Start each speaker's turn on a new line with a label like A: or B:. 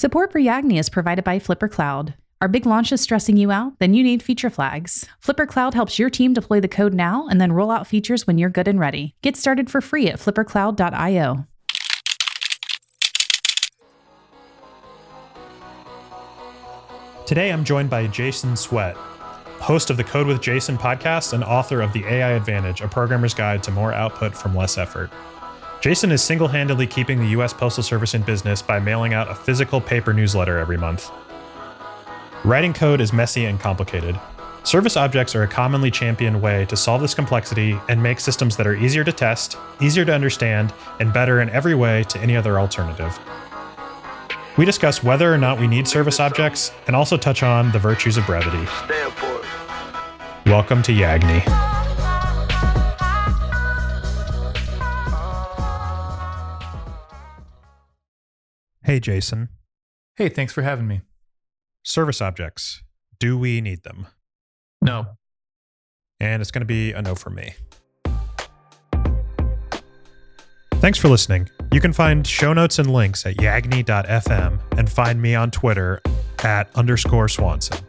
A: Support for Yagni is provided by Flipper Cloud. Are big launches stressing you out? Then you need feature flags. Flipper Cloud helps your team deploy the code now and then roll out features when you're good and ready. Get started for free at flippercloud.io.
B: Today I'm joined by Jason Swett, host of the Code with Jason podcast and author of The AI Advantage, a programmer's guide to more output from less effort. Jason is single handedly keeping the U.S. Postal Service in business by mailing out a physical paper newsletter every month. Writing code is messy and complicated. Service objects are a commonly championed way to solve this complexity and make systems that are easier to test, easier to understand, and better in every way to any other alternative. We discuss whether or not we need service objects and also touch on the virtues of brevity. Welcome to Yagni. Hey, Jason.
C: Hey, thanks for having me.
B: Service objects. Do we need them?
C: No.
B: And it's going to be a no for me. Thanks for listening. You can find show notes and links at yagni.fm and find me on Twitter at underscore Swanson.